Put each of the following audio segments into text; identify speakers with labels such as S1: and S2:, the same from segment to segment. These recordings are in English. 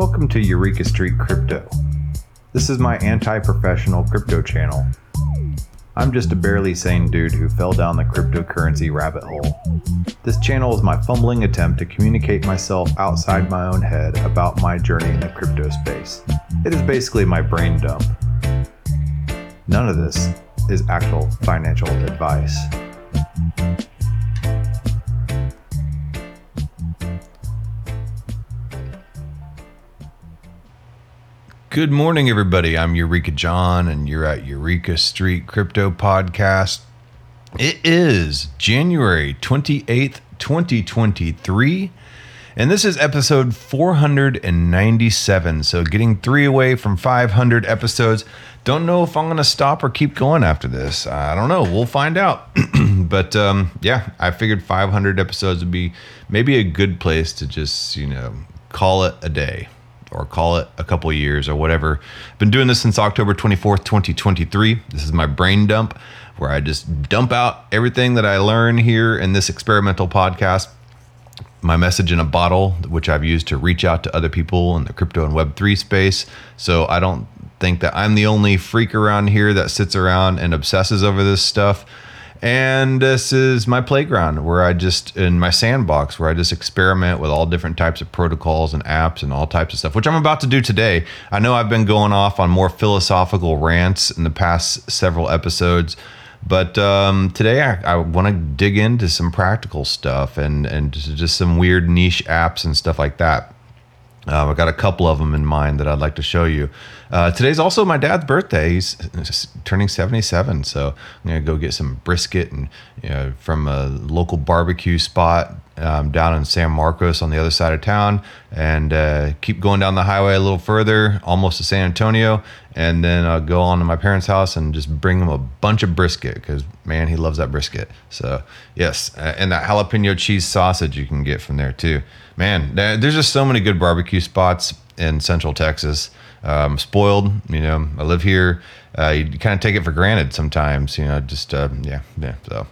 S1: Welcome to Eureka Street Crypto. This is my anti professional crypto channel. I'm just a barely sane dude who fell down the cryptocurrency rabbit hole. This channel is my fumbling attempt to communicate myself outside my own head about my journey in the crypto space. It is basically my brain dump. None of this is actual financial advice. Good morning, everybody. I'm Eureka John, and you're at Eureka Street Crypto Podcast. It is January 28th, 2023, and this is episode 497. So, getting three away from 500 episodes. Don't know if I'm going to stop or keep going after this. I don't know. We'll find out. but um, yeah, I figured 500 episodes would be maybe a good place to just, you know, call it a day or call it a couple years or whatever. Been doing this since October 24th, 2023. This is my brain dump where I just dump out everything that I learn here in this experimental podcast. My message in a bottle, which I've used to reach out to other people in the crypto and Web3 space. So I don't think that I'm the only freak around here that sits around and obsesses over this stuff. And this is my playground where I just, in my sandbox, where I just experiment with all different types of protocols and apps and all types of stuff, which I'm about to do today. I know I've been going off on more philosophical rants in the past several episodes, but um, today I, I want to dig into some practical stuff and, and just, just some weird niche apps and stuff like that. Uh, I've got a couple of them in mind that I'd like to show you. Uh, today's also my dad's birthday. He's turning 77, so I'm gonna go get some brisket and you know, from a local barbecue spot um, down in San Marcos on the other side of town, and uh, keep going down the highway a little further, almost to San Antonio, and then I'll go on to my parents' house and just bring him a bunch of brisket because man, he loves that brisket. So yes, and that jalapeno cheese sausage you can get from there too man, there's just so many good barbecue spots in Central Texas. Um, spoiled, you know, I live here. Uh, you kind of take it for granted sometimes, you know, just, uh, yeah, yeah, so.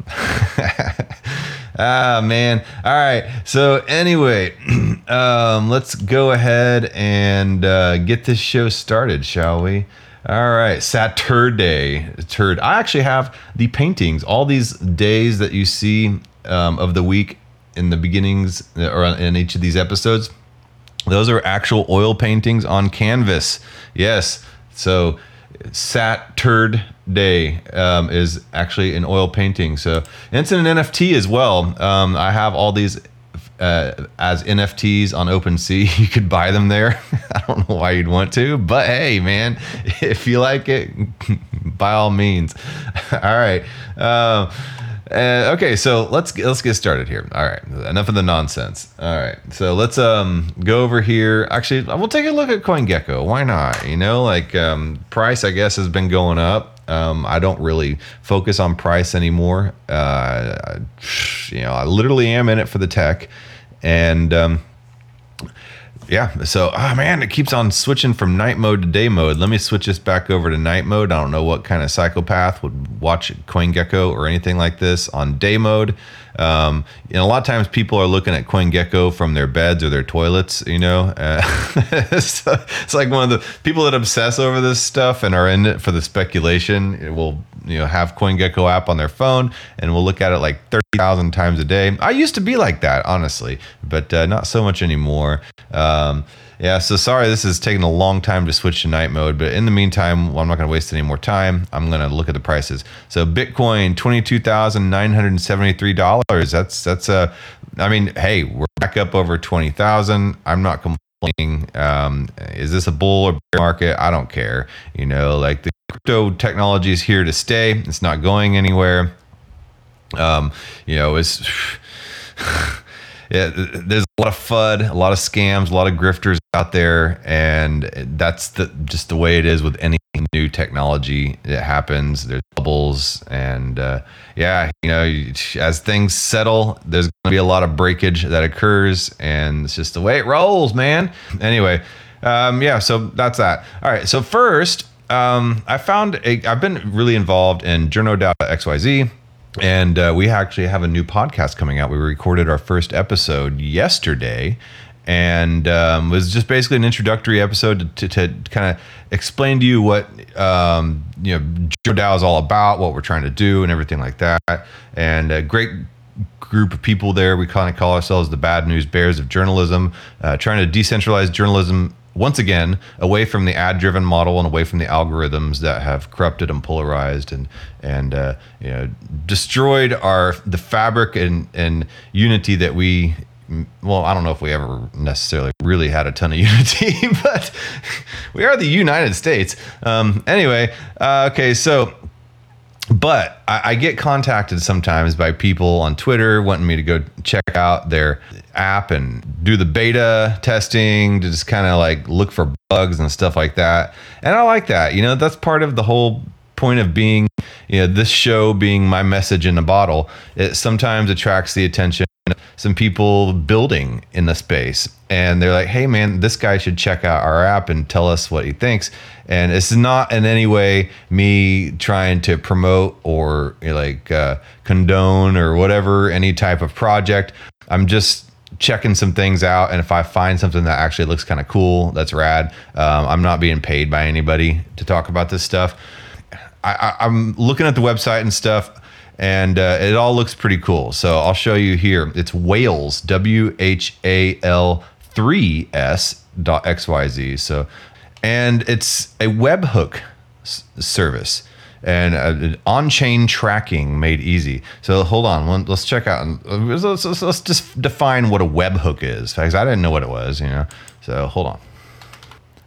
S1: ah, man. All right. So, anyway, um, let's go ahead and uh, get this show started, shall we? All right, Saturday, turd. I actually have the paintings, all these days that you see um, of the week in the beginnings or in each of these episodes, those are actual oil paintings on canvas. Yes. So Sat Turd Day um, is actually an oil painting. So it's an NFT as well. Um, I have all these uh, as NFTs on OpenSea. You could buy them there. I don't know why you'd want to, but hey, man, if you like it, by all means. all right. Uh, uh, okay, so let's let's get started here. All right, enough of the nonsense. All right, so let's um go over here. Actually, we'll take a look at CoinGecko. Why not? You know, like um, price, I guess, has been going up. Um, I don't really focus on price anymore. Uh, you know, I literally am in it for the tech, and um, yeah. So, oh man, it keeps on switching from night mode to day mode. Let me switch this back over to night mode. I don't know what kind of psychopath would watch CoinGecko or anything like this on day mode. Um, know, a lot of times people are looking at CoinGecko from their beds or their toilets. You know, uh, it's, it's, like one of the people that obsess over this stuff and are in it for the speculation. It will you know have CoinGecko app on their phone and will look at it like thirty thousand times a day. I used to be like that, honestly, but uh, not so much anymore. Um, yeah, so sorry this is taking a long time to switch to night mode, but in the meantime, well, I'm not going to waste any more time. I'm going to look at the prices. So Bitcoin, twenty-two thousand nine hundred seventy-three dollars. That's that's a. I mean, hey, we're back up over twenty thousand. I'm not complaining. Um, is this a bull or bear market? I don't care. You know, like the crypto technology is here to stay. It's not going anywhere. Um, you know, it's. Yeah, there's a lot of FUD, a lot of scams, a lot of grifters out there, and that's the just the way it is with any new technology. It happens. There's bubbles, and uh, yeah, you know, as things settle, there's going to be a lot of breakage that occurs, and it's just the way it rolls, man. Anyway, um, yeah, so that's that. All right, so first, um, I found a. I've been really involved in Journo Data XYZ and uh, we actually have a new podcast coming out. We recorded our first episode yesterday, and um, was just basically an introductory episode to, to, to kind of explain to you what um, you know Joe Dow is all about, what we're trying to do, and everything like that. And a great group of people there. We kind of call ourselves the Bad News Bears of journalism, uh, trying to decentralize journalism once again away from the ad-driven model and away from the algorithms that have corrupted and polarized and and uh, you know destroyed our the fabric and and unity that we well, I don't know if we ever necessarily really had a ton of unity, but we are the United States. Um, anyway, uh, okay, so but I, I, get contacted sometimes by people on Twitter wanting me to go check out their app and do the beta testing to just kind of like look for bugs and stuff like that. And I like that. You know, that's part of the whole point of being, you know, this show being my message in a bottle. It sometimes attracts the attention some people building in the space. And they're like hey man this guy should check out our app and tell us what he thinks. And it's not in any way me trying to promote or like uh, condone or whatever any type of project. I'm just checking some things out. And if i find something that actually looks kind of cool that's rad um, i'm not being paid by anybody to talk about this stuff. I, I, i'm looking at the website and stuff and uh, it all looks pretty cool. So I'll show you here. It's Whales, W H A L 3S dot XYZ. So, and it's a webhook s- service and uh, on-chain tracking made easy. So hold on, let's check out. Let's, let's, let's just define what a webhook is, because I didn't know what it was. You know, so hold on.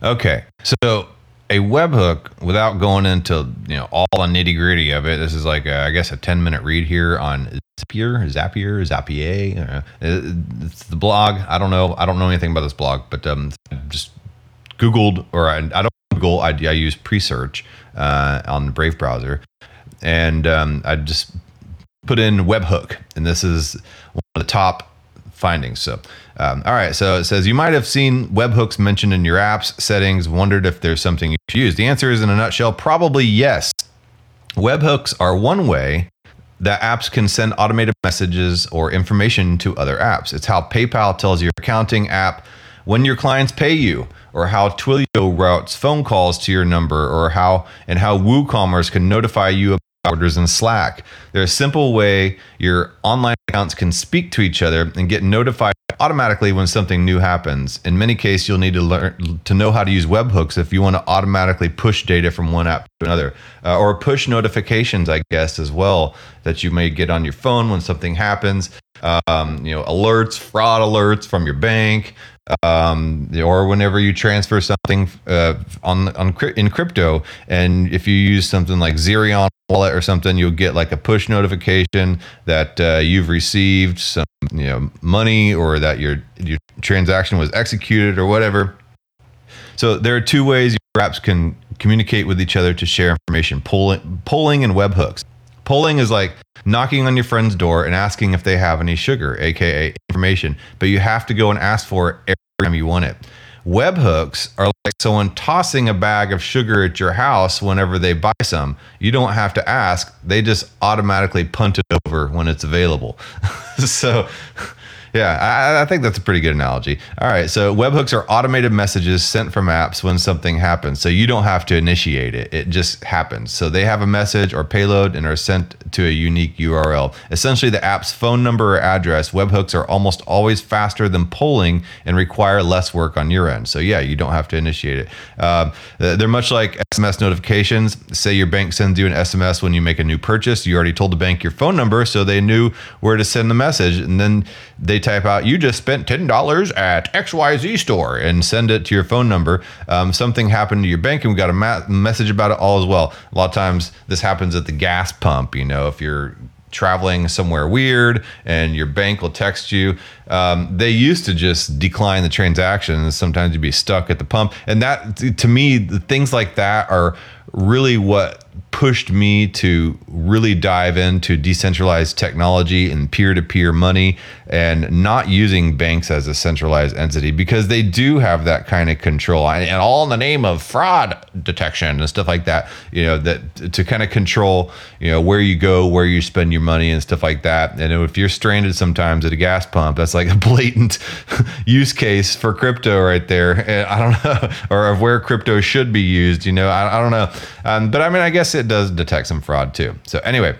S1: Okay, so a webhook without going into you know all the nitty gritty of it. This is like a, I guess a ten minute read here on Zapier, Zapier, Zapier. Uh, it's the blog. I don't know. I don't know anything about this blog, but um, just Googled or I, I don't Google. I, I use Presearch uh, on the Brave browser, and um, I just put in webhook, and this is one of the top findings. So, um, all right. So it says you might have seen webhooks mentioned in your apps settings, wondered if there's something you should use. The answer is in a nutshell, probably yes. Webhooks are one way that apps can send automated messages or information to other apps. It's how PayPal tells your accounting app when your clients pay you, or how Twilio routes phone calls to your number, or how and how WooCommerce can notify you orders in Slack. They're a simple way your online accounts can speak to each other and get notified automatically when something new happens. In many cases, you'll need to learn to know how to use webhooks if you want to automatically push data from one app to another, uh, or push notifications, I guess, as well that you may get on your phone when something happens. Um, you know, alerts, fraud alerts from your bank, um, or whenever you transfer something uh, on on in crypto, and if you use something like Zerion wallet or something, you'll get like a push notification that uh, you've received some you know money or that your your transaction was executed or whatever. So there are two ways your apps can communicate with each other to share information: polling, polling, and webhooks. Polling is like knocking on your friend's door and asking if they have any sugar, aka information, but you have to go and ask for it time you want it. Webhooks are like someone tossing a bag of sugar at your house whenever they buy some. You don't have to ask, they just automatically punt it over when it's available. so yeah, I, I, think that's a pretty good analogy. All right, so webhooks are automated messages sent from apps when something happens. So you don't have to initiate it, it just happens. So they have a message or payload and are sent to a unique URL. Essentially, the app's phone number or address, webhooks are almost always faster than polling and require less work on your end. So yeah, you don't have to initiate it. Um, they're much like SMS notifications. Say your bank sends you an SMS when you make a new purchase. You already told the bank your phone number, so they knew where to send the message. And then they type out, you just spent $10 at XYZ store and send it to your phone number. Um, something happened to your bank and we got a ma- message about it all as well. A lot of times this happens at the gas pump, you know, if you're traveling somewhere weird and your bank will text you. Um, they used to just decline the transaction. Sometimes you'd be stuck at the pump. And that, to me, things like that are really what pushed me to really dive into decentralized technology and peer-to-peer money and not using banks as a centralized entity because they do have that kind of control. And all in the name of fraud detection and stuff like that you know that to kind of control you know where you go where you spend your money and stuff like that. And if you're stranded sometimes at a gas pump that's like a blatant use case for crypto right there. And i don't know or of where crypto should be used you know i, I don't know. Um, but i mean i guess it does detect some fraud too. So anyway,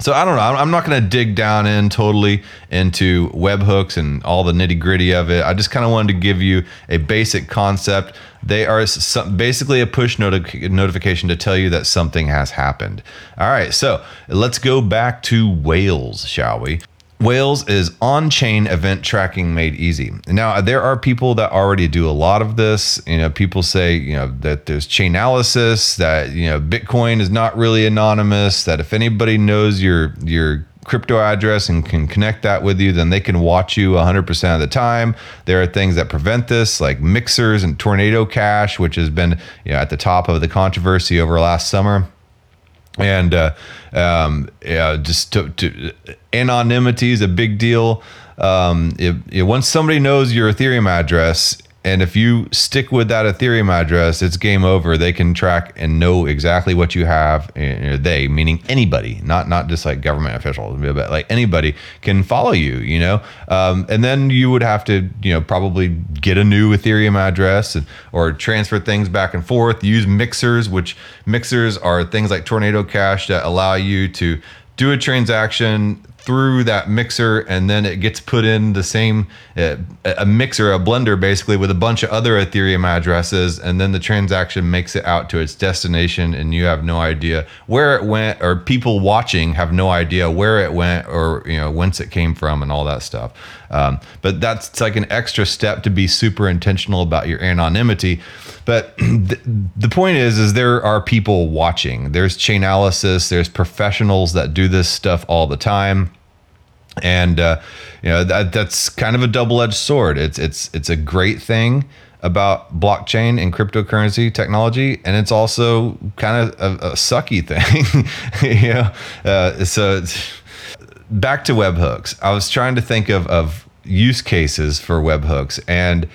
S1: so I don't know. I'm not going to dig down in totally into webhooks and all the nitty gritty of it. I just kind of wanted to give you a basic concept. They are some, basically a push noti- notification to tell you that something has happened. All right, so let's go back to Whales, shall we? Whales is on chain event tracking made easy. Now, there are people that already do a lot of this. You know, people say, you know, that there's Chainalysis, that, you know, Bitcoin is not really anonymous, that if anybody knows your, your, crypto address and can connect that with you, then they can watch you 100% of the time. There are things that prevent this, like mixers and Tornado Cash, which has been you know, at the top of the controversy over last summer and uh, um, yeah, just to, to, anonymity is a big deal. Um, if, once somebody knows your Ethereum address, and if you stick with that Ethereum address, it's game over. They can track and know exactly what you have. And They, meaning anybody, not not just like government officials, but like anybody can follow you. You know, um, and then you would have to, you know, probably get a new Ethereum address and, or transfer things back and forth. Use mixers, which mixers are things like Tornado Cash that allow you to do a transaction through that mixer and then it gets put in the same uh, a mixer a blender basically with a bunch of other ethereum addresses and then the transaction makes it out to its destination and you have no idea where it went or people watching have no idea where it went or you know whence it came from and all that stuff um, but that's like an extra step to be super intentional about your anonymity but th- the point is is there are people watching there's chainalysis there's professionals that do this stuff all the time and uh, you know that that's kind of a double-edged sword. It's it's it's a great thing about blockchain and cryptocurrency technology, and it's also kind of a, a sucky thing. you know, uh, so back to webhooks. I was trying to think of of use cases for webhooks and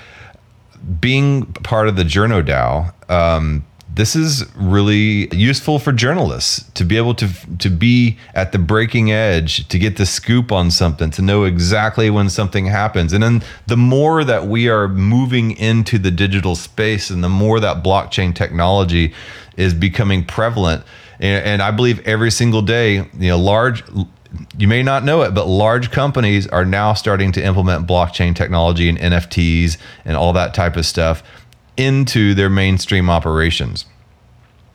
S1: being part of the Journo DAO. Um, this is really useful for journalists to be able to to be at the breaking edge to get the scoop on something to know exactly when something happens and then the more that we are moving into the digital space and the more that blockchain technology is becoming prevalent and, and I believe every single day you know large you may not know it, but large companies are now starting to implement blockchain technology and NFTs and all that type of stuff into their mainstream operations.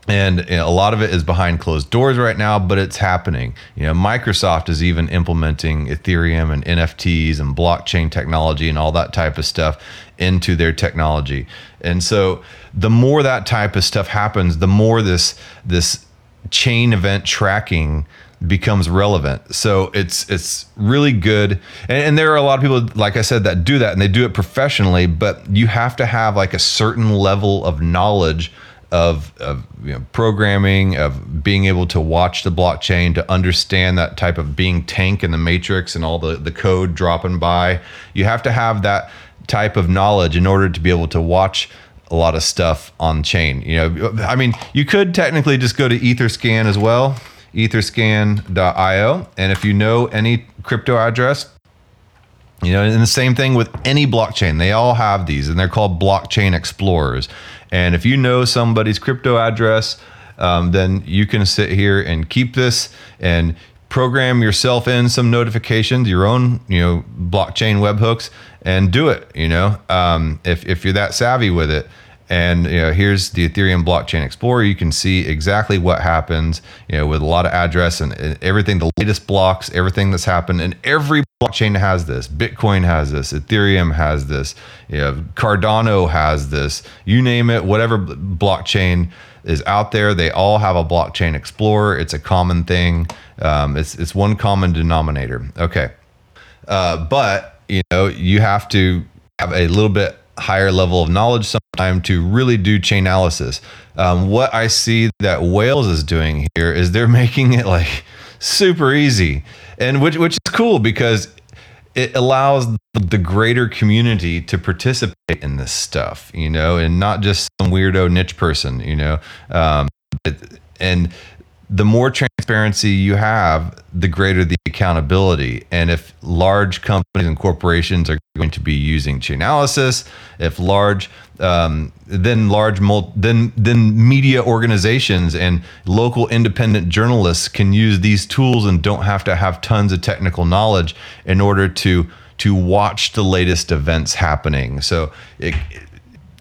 S1: And you know, a lot of it is behind closed doors right now, but it's happening. You know, Microsoft is even implementing Ethereum and NFTs and blockchain technology and all that type of stuff into their technology. And so, the more that type of stuff happens, the more this this chain event tracking becomes relevant. So it's it's really good. And, and, there are a lot of people, like I said, that do that and they do it professionally, but you have to have like a certain level of knowledge of, of you know, programming, of being able to watch the blockchain, to understand that type of being tank in the matrix and all the, the code dropping by. You have to have that type of knowledge in order to be able to watch a lot of stuff on chain. You know, I mean, you could technically just go to Etherscan as well etherscan.io. And if you know any crypto address, you know, and the same thing with any blockchain, they all have these and they're called blockchain explorers. And if you know somebody's crypto address, um, then you can sit here and keep this and program yourself in some notifications, your own, you know, blockchain webhooks, and do it. You know, um, if if you're that savvy with it. And you know, here's the Ethereum Blockchain Explorer. You can see exactly what happens, you know, with a lot of address and, and everything, the latest blocks, everything that's happened. And every blockchain has this. Bitcoin has this. Ethereum has this. You know, Cardano has this. You name it, whatever blockchain is out there, they all have a blockchain explorer. It's a common thing. Um, it's it's one common denominator. Okay, uh, but you know, you have to have a little bit higher level of knowledge sometime to really do chain analysis. Um, what I see that Whales is doing here is they're making it like super easy, and which which is cool because it allows the greater community to participate in this stuff, you know, and not just some weirdo niche person, you know. Um, and the more transparency you have, the greater the accountability. And if large companies and corporations are going to be using Chainalysis, if large, um, then large, then then media organizations and local independent journalists can use these tools and don't have to have tons of technical knowledge in order to to watch the latest events happening. So it,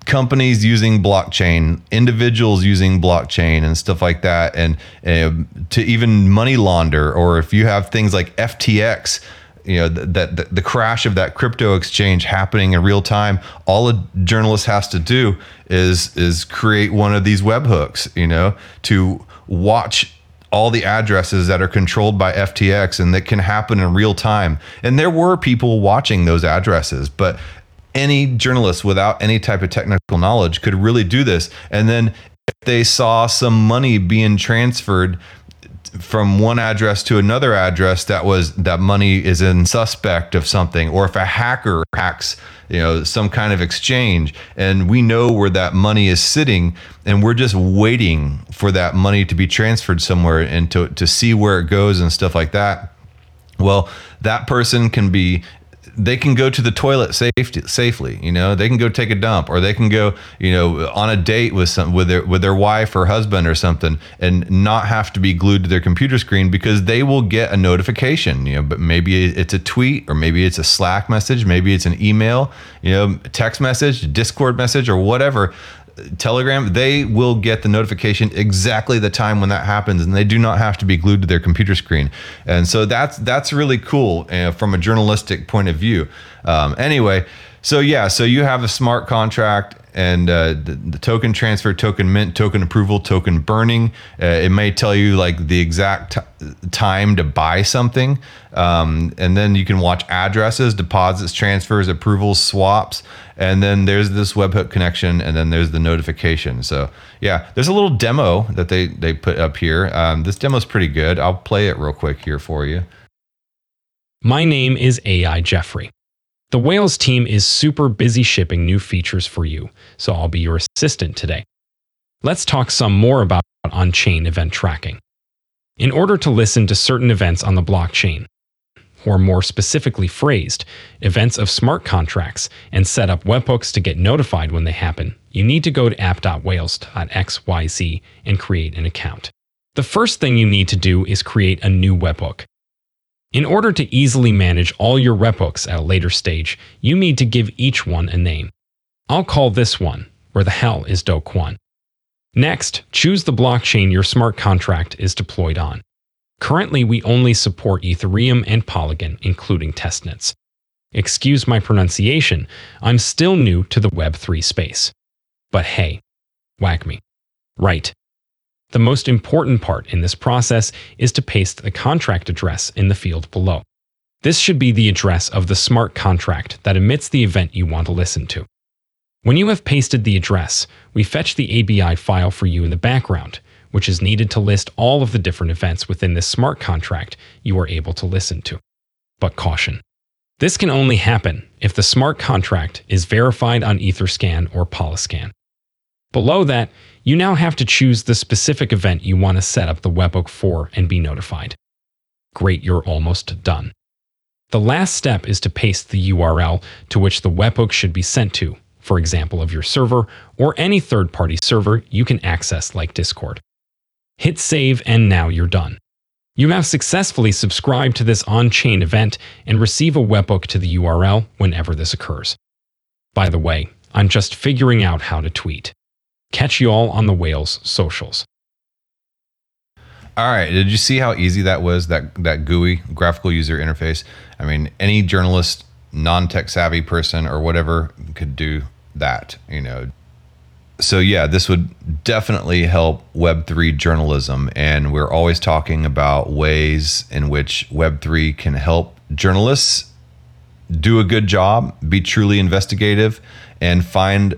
S1: companies using blockchain, individuals using blockchain, and stuff like that, and uh, to even money launder, or if you have things like FTX, you know that the, the, crash of that crypto exchange happening in real time. All a journalist has to do is is create one of these webhooks, you know, to watch all the addresses that are controlled by FTX and that can happen in real time. And there were people watching those addresses, but any journalist without any type of technical knowledge could really do this. And then if they saw some money being transferred from one address to another address that was that money is in suspect of something or if a hacker hacks you know some kind of exchange and we know where that money is sitting and we're just waiting for that money to be transferred somewhere and to, to see where it goes and stuff like that well that person can be they can go to the toilet safety, safely. You know, they can go take a dump, or they can go, you know, on a date with some with their with their wife or husband or something, and not have to be glued to their computer screen because they will get a notification. You know, but maybe it's a tweet, or maybe it's a Slack message, maybe it's an email, you know, text message, Discord message, or whatever. Telegram, they will get the notification exactly the time when that happens, and they do not have to be glued to their computer screen. And so that's that's really cool uh, from a journalistic point of view. Um, anyway, so yeah, so you have a smart contract and uh, the, the, token transfer, token mint, token approval, token burning. Uh, it may tell you like the exact t- time to buy something, um, and then you can watch addresses, deposits, transfers, approvals, swaps, and then there's this webhook connection, and then there's the notification. So yeah, there's a little demo that they they put up here. Um, this demo is pretty good. I'll play it real quick here for you.
S2: My name is AI Jeffrey. The Whales team is super busy shipping new features for you, so I'll be your assistant today. Let's talk some more about on chain event tracking. In order to listen to certain events on the blockchain, or more specifically phrased, events of smart contracts, and set up webhooks to get notified when they happen, you need to go to app.whales.xyz and create an account. The first thing you need to do is create a new webhook. In order to easily manage all your rep webhooks at a later stage, you need to give each one a name. I'll call this one, where the hell is Do Kwon. Next, choose the blockchain your smart contract is deployed on. Currently, we only support Ethereum and Polygon, including testnets. Excuse my pronunciation, I'm still new to the Web3 space. But hey, WAGMI. Right, the most important part in this process is to paste the contract address in the field below. This should be the address of the smart contract that emits the event you want to listen to. When you have pasted the address, we fetch the ABI file for you in the background, which is needed to list all of the different events within this smart contract you are able to listen to. But caution. This can only happen if the smart contract is verified on Etherscan or Polyscan. Below that, you now have to choose the specific event you want to set up the webhook for and be notified. Great, you're almost done. The last step is to paste the URL to which the webhook should be sent to, for example, of your server or any third party server you can access like Discord. Hit save, and now you're done. You have successfully subscribed to this on chain event and receive a webhook to the URL whenever this occurs. By the way, I'm just figuring out how to tweet. Catch you all on the Whales socials.
S1: All right. Did you see how easy that was? That that GUI graphical user interface. I mean, any journalist, non-tech savvy person, or whatever could do that. You know. So yeah, this would definitely help Web three journalism, and we're always talking about ways in which Web three can help journalists do a good job, be truly investigative, and find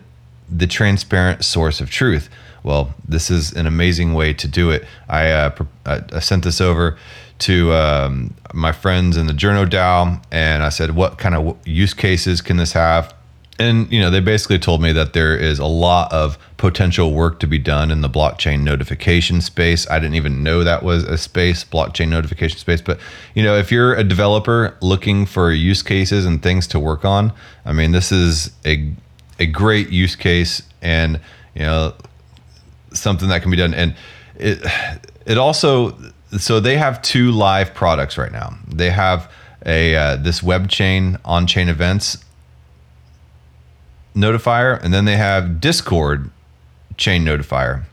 S1: the transparent source of truth. Well, this is an amazing way to do it. I, uh, I sent this over to um, my friends in the Journo DAO, and I said, "What kind of use cases can this have?" And you know, they basically told me that there is a lot of potential work to be done in the blockchain notification space. I didn't even know that was a space, blockchain notification space. But you know, if you're a developer looking for use cases and things to work on, I mean, this is a a great use case, and you know, something that can be done. And it it also so they have two live products right now. They have a uh, this web chain on chain events notifier, and then they have Discord chain notifier.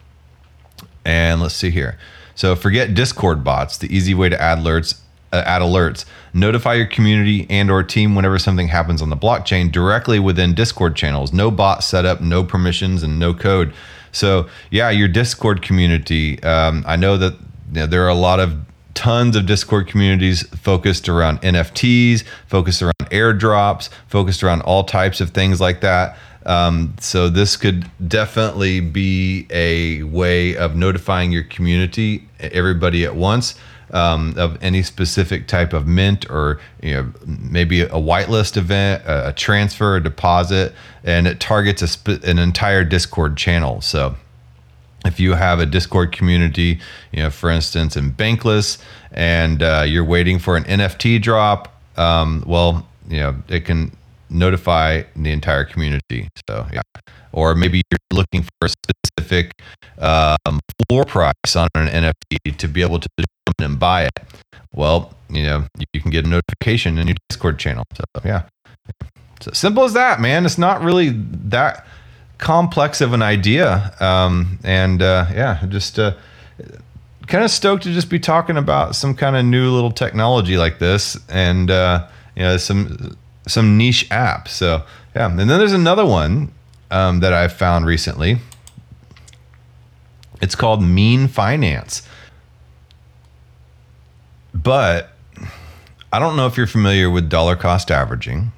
S1: And let's see here. So forget Discord bots, the easy way to add alerts. Uh, add alerts. Notify your community and or team whenever something happens on the blockchain directly within Discord channels. No bot setup, no permissions, and no code. So yeah, your Discord community. Um, I know that you know, there are a lot of tons of Discord communities focused around NFTs, focused around airdrops, focused around all types of things like that. Um, so this could definitely be a way of notifying your community, everybody at once, um, of any specific type of mint or you know maybe a whitelist event, a, transfer, a deposit, and it targets sp- an entire Discord channel. So if you have a Discord community, you know, for instance, in Bankless, and uh, you're waiting for an NFT drop, um, well, you know, it can notify the entire community. So yeah, or maybe you're looking for a specific um, floor price on an NFT to be able to determine and buy it. Well, you know, you can get a notification in your Discord channel. So yeah, so simple as that, man. It's not really that complex of an idea. Um, and uh, yeah, just uh, kind of stoked to just be talking about some kind of new little technology like this, and uh, you know, some some niche app. So yeah, and then there's another one um, that I found recently. It's called Mean Finance, but I don't know if you're familiar with dollar cost averaging.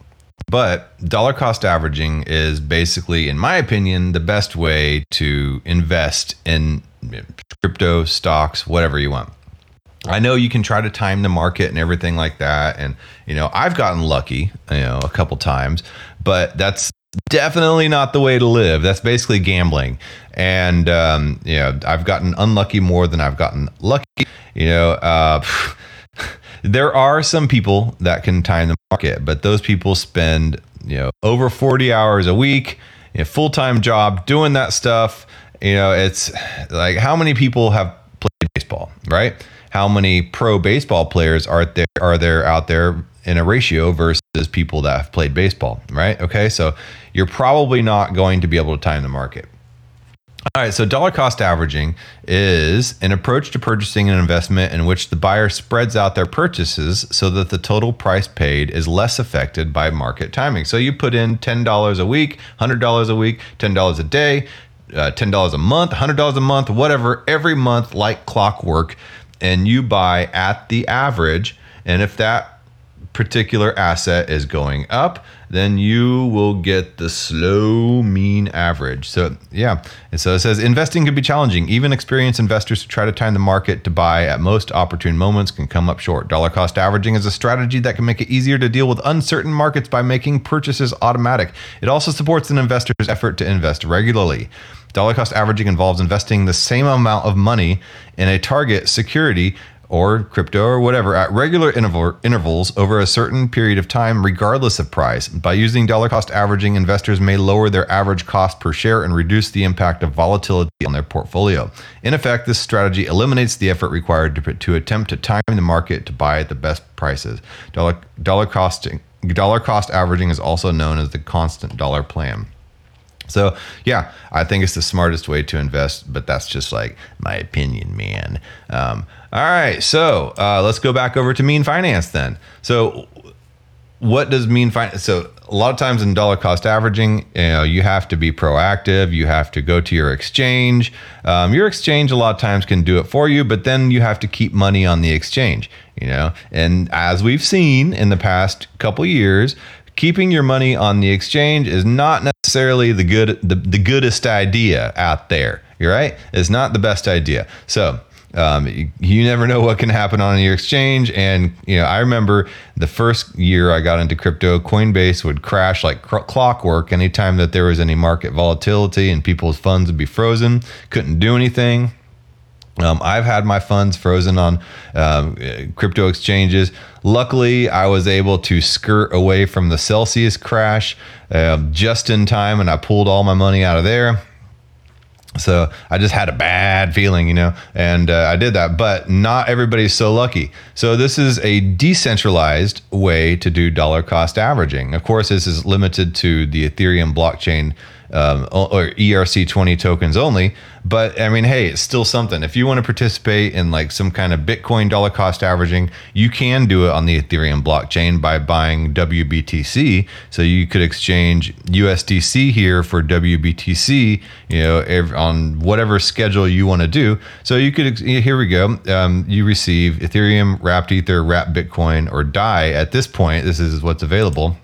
S1: But dollar cost averaging is basically, in my opinion, the best way to invest in crypto, stocks, whatever you want. I know you can try to time the market and everything like that. And, you know, I've gotten lucky, you know, a couple times, but that's definitely not the way to live. That's basically gambling. And, um, you know, I've gotten unlucky more than I've gotten lucky. You know, uh, there are some people that can time the market, but those people spend you know over 40 hours a week, a full time job doing that stuff. You know, it's like how many people have played baseball, right? How many pro baseball players are there are there out there in a ratio versus people that have played baseball, right? Okay, so you're probably not going to be able to time the market. All right, so dollar cost averaging is an approach to purchasing an investment in which the buyer spreads out their purchases so that the total price paid is less affected by market timing. So you put in $10 a week, $100 a week, $10 a day, uh, $10 a month, $100 a month, whatever, every month like clockwork, and you buy at the average. And if that particular asset is going up, then you will get the slow mean average. So, yeah. And so it says investing can be challenging. Even experienced investors who try to time the market to buy at most opportune moments can come up short. Dollar cost averaging is a strategy that can make it easier to deal with uncertain markets by making purchases automatic. It also supports an investor's effort to invest regularly. Dollar cost averaging involves investing the same amount of money in a target security or crypto or whatever at regular interval, intervals over a certain period of time, regardless of price. By using dollar cost averaging, investors may lower their average cost per share and reduce the impact of volatility on their portfolio. In effect, this strategy eliminates the effort required to, to attempt to time the market to buy at the best prices. Dollar, dollar, dollar cost averaging is also known as the constant dollar plan. So, yeah, I think it's the smartest way to invest, but that's just like my opinion, man. Um, all right, so uh, let's go back over to mean finance then. So, what does mean finance? So a lot of times in dollar cost averaging, you know, you have to be proactive. You have to go to your exchange. Um, your exchange a lot of times can do it for you, but then you have to keep money on the exchange. You know, and as we've seen in the past couple years, keeping your money on the exchange is not necessarily the good the, the goodest idea out there. You're right. It's not the best idea. So um, you, you, never know what can happen on your exchange. And, you know, I remember the first year I got into crypto, Coinbase would crash like cr- clockwork anytime that there was any market volatility and people's funds would be frozen, couldn't do anything. Um, I've had my funds frozen on um, crypto exchanges. Luckily, I was able to skirt away from the Celsius crash uh, just in time, and I pulled all my money out of there. So I just had a bad feeling, you know, and uh, I did that. But not everybody's so lucky. So this is a decentralized way to do dollar cost averaging. Of course, this is limited to the Ethereum blockchain um, or ERC20 tokens only. But I mean, hey, it's still something. If you want to participate in like some kind of Bitcoin dollar cost averaging, you can do it on the Ethereum blockchain by buying WBTC. So you could exchange USDC here for WBTC, you know, on whatever schedule you want to do. So you could, here we go. Um, you receive Ethereum, Wrapped Ether, Wrapped Bitcoin, or DAI. At this point, this is what's available.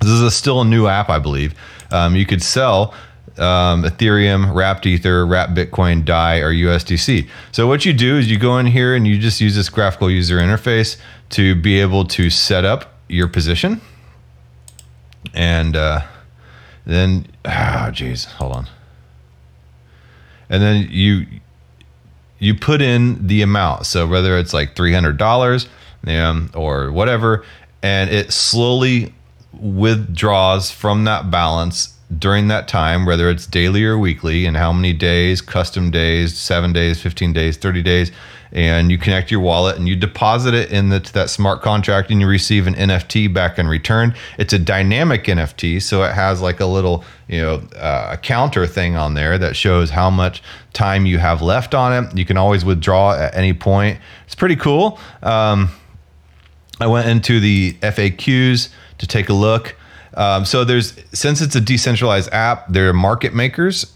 S1: This is a, still a new app, I believe. Um, you could sell um, Ethereum, Wrapped Ether, Wrapped Bitcoin, DAI, or USDC. So what you do is you go in here and you just use this graphical user interface to be able to set up your position. And uh, then, oh, geez, hold on. And then you you put in the amount. So whether it's like three hundred dollars, um, or whatever, and it slowly withdraws from that balance during that time, whether it's daily or weekly, and how many days, custom days, seven days, 15 days, 30 days, and you connect your wallet and you deposit it in the, that smart contract and you receive an NFT back in return. It's a dynamic NFT, so it has like a little, you know, uh, counter thing on there that shows how much time you have left on it. You can always withdraw at any point. It's pretty cool. Um, I went into the FAQs to take a look. Um, so there's since it's a decentralized app, there are market makers,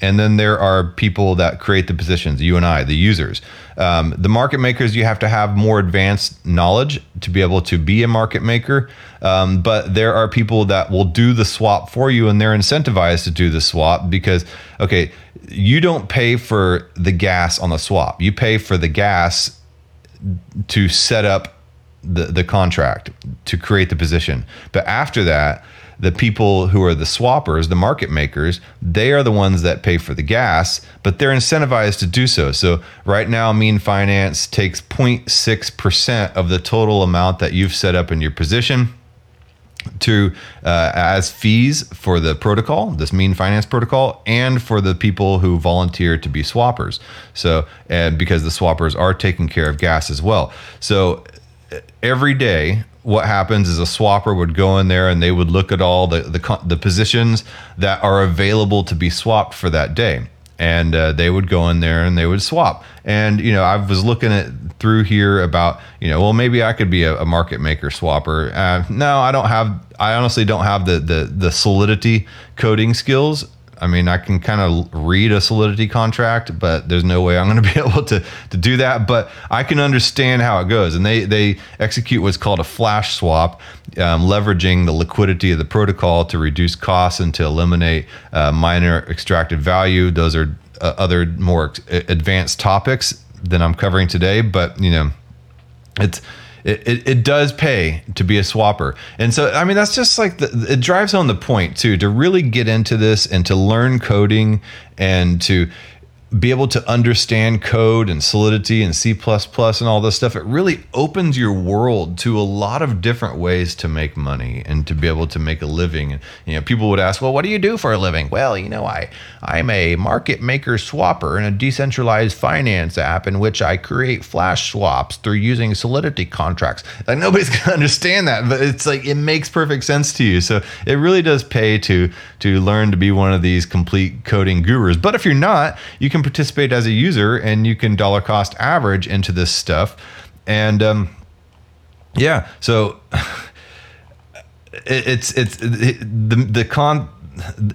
S1: and then there are people that create the positions. You and I, the users. Um, the market makers, you have to have more advanced knowledge to be able to be a market maker. Um, but there are people that will do the swap for you, and they're incentivized to do the swap because okay, you don't pay for the gas on the swap. You pay for the gas to set up the, the contract to create the position. But after that, the people who are the swappers, the market makers, they are the ones that pay for the gas, but they're incentivized to do so. So right now, Mean Finance takes 0.6% of the total amount that you've set up in your position to uh, as fees for the protocol, this mean finance protocol, and for the people who volunteer to be swappers. So, and because the swappers are taking care of gas as well. So, every day what happens is a swapper would go in there and they would look at all the the, the positions that are available to be swapped for that day. And uh, they would go in there and they would swap. And you know i was looking at through here about you know well maybe i could be a, a market maker swapper. Uh, no i don't have i honestly don't have the the, the solidity coding skills I mean, I can kind of read a solidity contract, but there's no way I'm going to be able to to do that. But I can understand how it goes, and they they execute what's called a flash swap, um, leveraging the liquidity of the protocol to reduce costs and to eliminate uh, miner extracted value. Those are uh, other more advanced topics than I'm covering today, but you know, it's it, it, does pay to be a swapper. And so, I mean, that's just like the, it drives home the point too, to really get into this and to learn coding and to be able to understand code and solidity and C++ and all this stuff, it really opens your world to a lot of different ways to make money and to be able to make a living. And you know, people would ask, "Well, what do you do for a living?" Well, you know, I I'm a market maker swapper in a decentralized finance app in which I create flash swaps through using solidity contracts. Like nobody's to understand that, but it's like it makes perfect sense to you. So it really does pay to to learn to be one of these complete coding gurus. But if you're not, you can participate as a user and you can dollar cost average into this stuff. And um, yeah, so it, it's it's the the con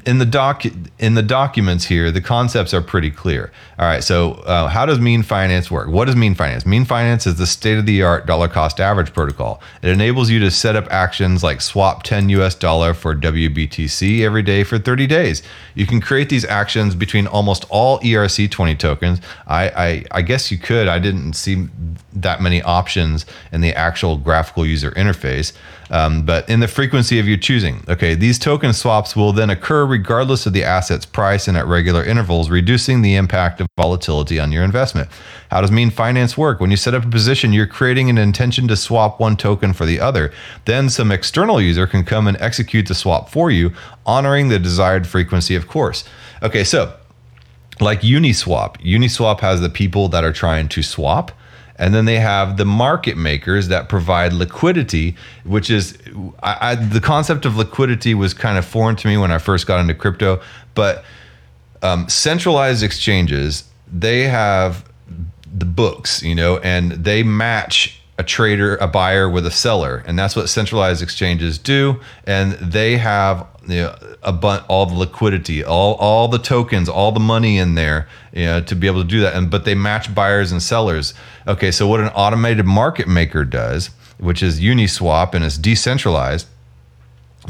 S1: in the doc in the documents here the concepts are pretty clear. All right so uh, how does mean finance work? What is mean finance? Mean finance is the state of the art dollar cost average protocol. It enables you to set up actions like swap 10 us dollar for wbtc every day for 30 days. You can create these actions between almost all erc20 tokens. I i, I guess you could. I didn't see that many options in the actual graphical user interface um, but in the frequency of your choosing. Okay, these token swaps will then occur regardless of the asset's price and at regular intervals, reducing the impact of volatility on your investment. How does mean finance work? When you set up a position, you're creating an intention to swap one token for the other. Then some external user can come and execute the swap for you, honoring the desired frequency, of course. Okay, so like Uniswap, Uniswap has the people that are trying to swap and then they have the market makers that provide liquidity, which is I, I, the concept of liquidity was kind of foreign to me when I first got into crypto. But um, centralized exchanges, they have the books, you know, and they match a trader, a buyer with a seller, and that's what centralized exchanges do. And they have you know, a bunch, all the liquidity, all all the tokens, all the money in there, you know, to be able to do that. And but they match buyers and sellers. Okay, so what an automated market maker does, which is Uniswap and it's decentralized.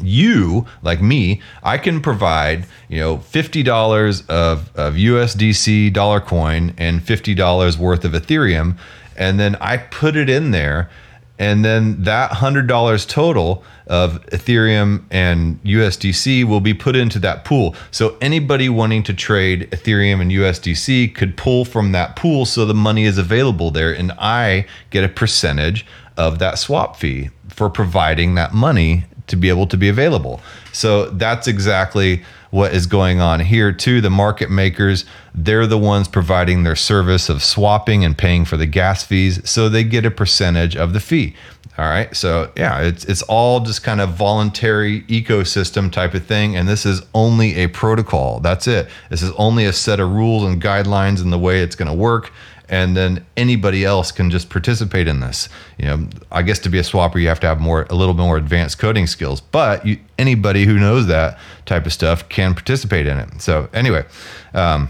S1: You, like me, I can provide, you know, fifty dollars of, of USDC dollar coin and fifty dollars worth of Ethereum, and then I put it in there, and then that hundred dollars total of Ethereum and USDC will be put into that pool. So anybody wanting to trade Ethereum and USDC could pull from that pool so the money is available there and I get a percentage of that swap fee for providing that money to be able to be available. So that's exactly what is going on here too. The market makers, they're the ones providing their service of swapping and paying for the gas fees, so they get a percentage of the fee. All right. So yeah, it's it's all just kind of voluntary ecosystem type of thing. And this is only a protocol. That's it. This is only a set of rules and guidelines and the way it's going to work. And then anybody else can just participate in this. You know, I guess to be a swapper, you have to have more, a little bit more advanced coding skills. But you, anybody who knows that type of stuff can participate in it. So anyway, um,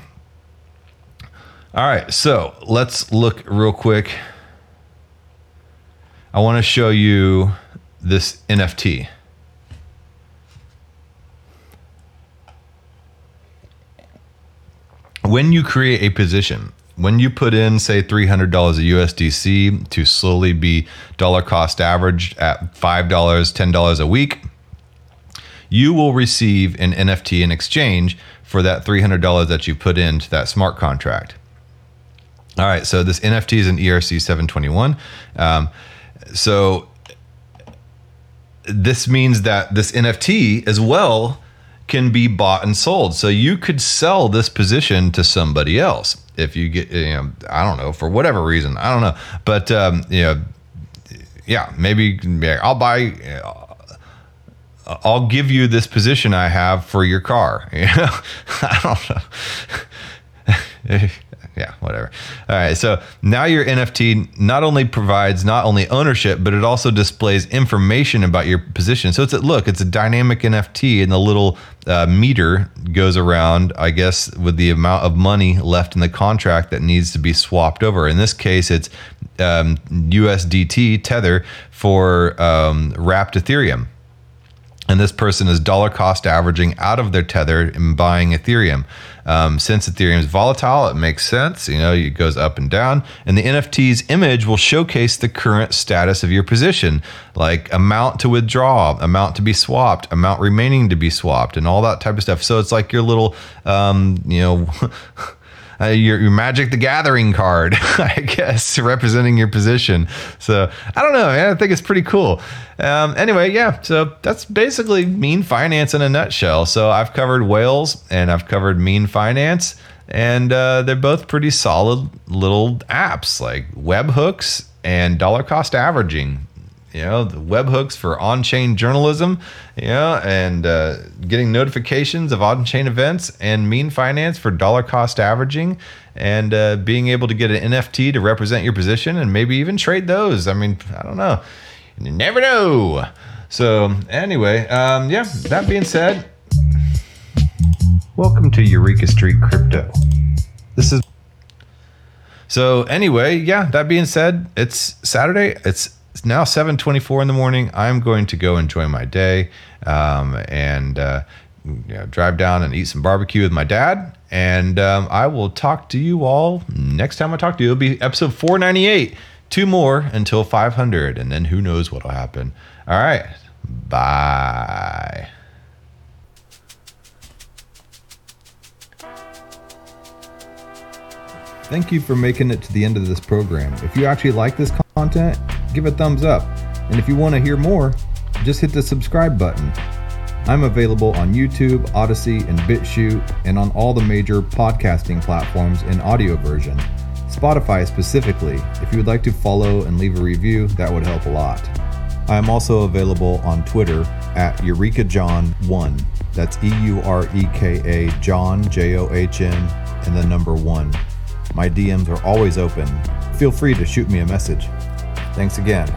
S1: all right. So let's look real quick I want to show you this NFT. When you create a position, when you put in, say, $300 of USDC to slowly be dollar cost averaged at $5, $10 a week, you will receive an NFT in exchange for that $300 that you put into that smart contract. All right, so this NFT is an ERC 721. Um, so this means that this NFT as well can be bought and sold. So you could sell this position to somebody else if you get, you know, I don't know, for whatever reason. I don't know. But, um, you know, yeah, maybe I'll buy, I'll give you this position I have for your car. You know, I don't know yeah, whatever. All right. So now your NFT not only provides not only ownership, but it also displays information about your position. So it's a look, it's a dynamic NFT, and the little uh, meter goes around, I guess, with the amount of money left in the contract that needs to be swapped over. In this case, it's um, USDT Tether for um, wrapped Ethereum and this person is dollar cost averaging out of their tether and buying Ethereum. Um, since Ethereum is volatile, it makes sense. You know, it goes up and down. And the NFT's image will showcase the current status of your position, like amount to withdraw, amount to be swapped, amount remaining to be swapped, and all that type of stuff. So it's like your little, um, you know. uh, your, your Magic the Gathering card, I guess, representing your position. So I don't know, man. I think it's pretty cool. Um, anyway, yeah. So that's basically Mean Finance in a nutshell. So I've covered Whales and I've covered Mean Finance, and uh, they're both pretty solid little apps like webhooks and dollar cost averaging you know, the webhooks for on-chain journalism, you know, and uh, getting notifications of on-chain events, and Mean Finance for dollar cost averaging, and uh, being able to get an NFT to represent your position, and maybe even trade those. I mean, I don't know. You never know. So anyway, um, yeah. That being said, welcome to Eureka Street Crypto. This is. So anyway, yeah. That being said, it's Saturday. It's now 7:24 in the morning. I'm going to go enjoy my day um, and uh, you know, drive down and eat some barbecue with my dad. And um, I will talk to you all next time I talk to you. It'll be episode 498. Two more until 500, and then who knows what'll happen. All right. Bye. Thank you for making it to the end of this program. If you actually like this content, give a thumbs up. And if you want to hear more, just hit the subscribe button. I'm available on YouTube, Odysee, and BitChute, and on all the major podcasting platforms in audio version. Spotify specifically. If you would like to follow and leave a review, that would help a lot. I am also available on Twitter at EurekaJohn1. That's E U R E K A John, J O H N, and the number one. My DMs are always open. Feel free to shoot me a message. Thanks again.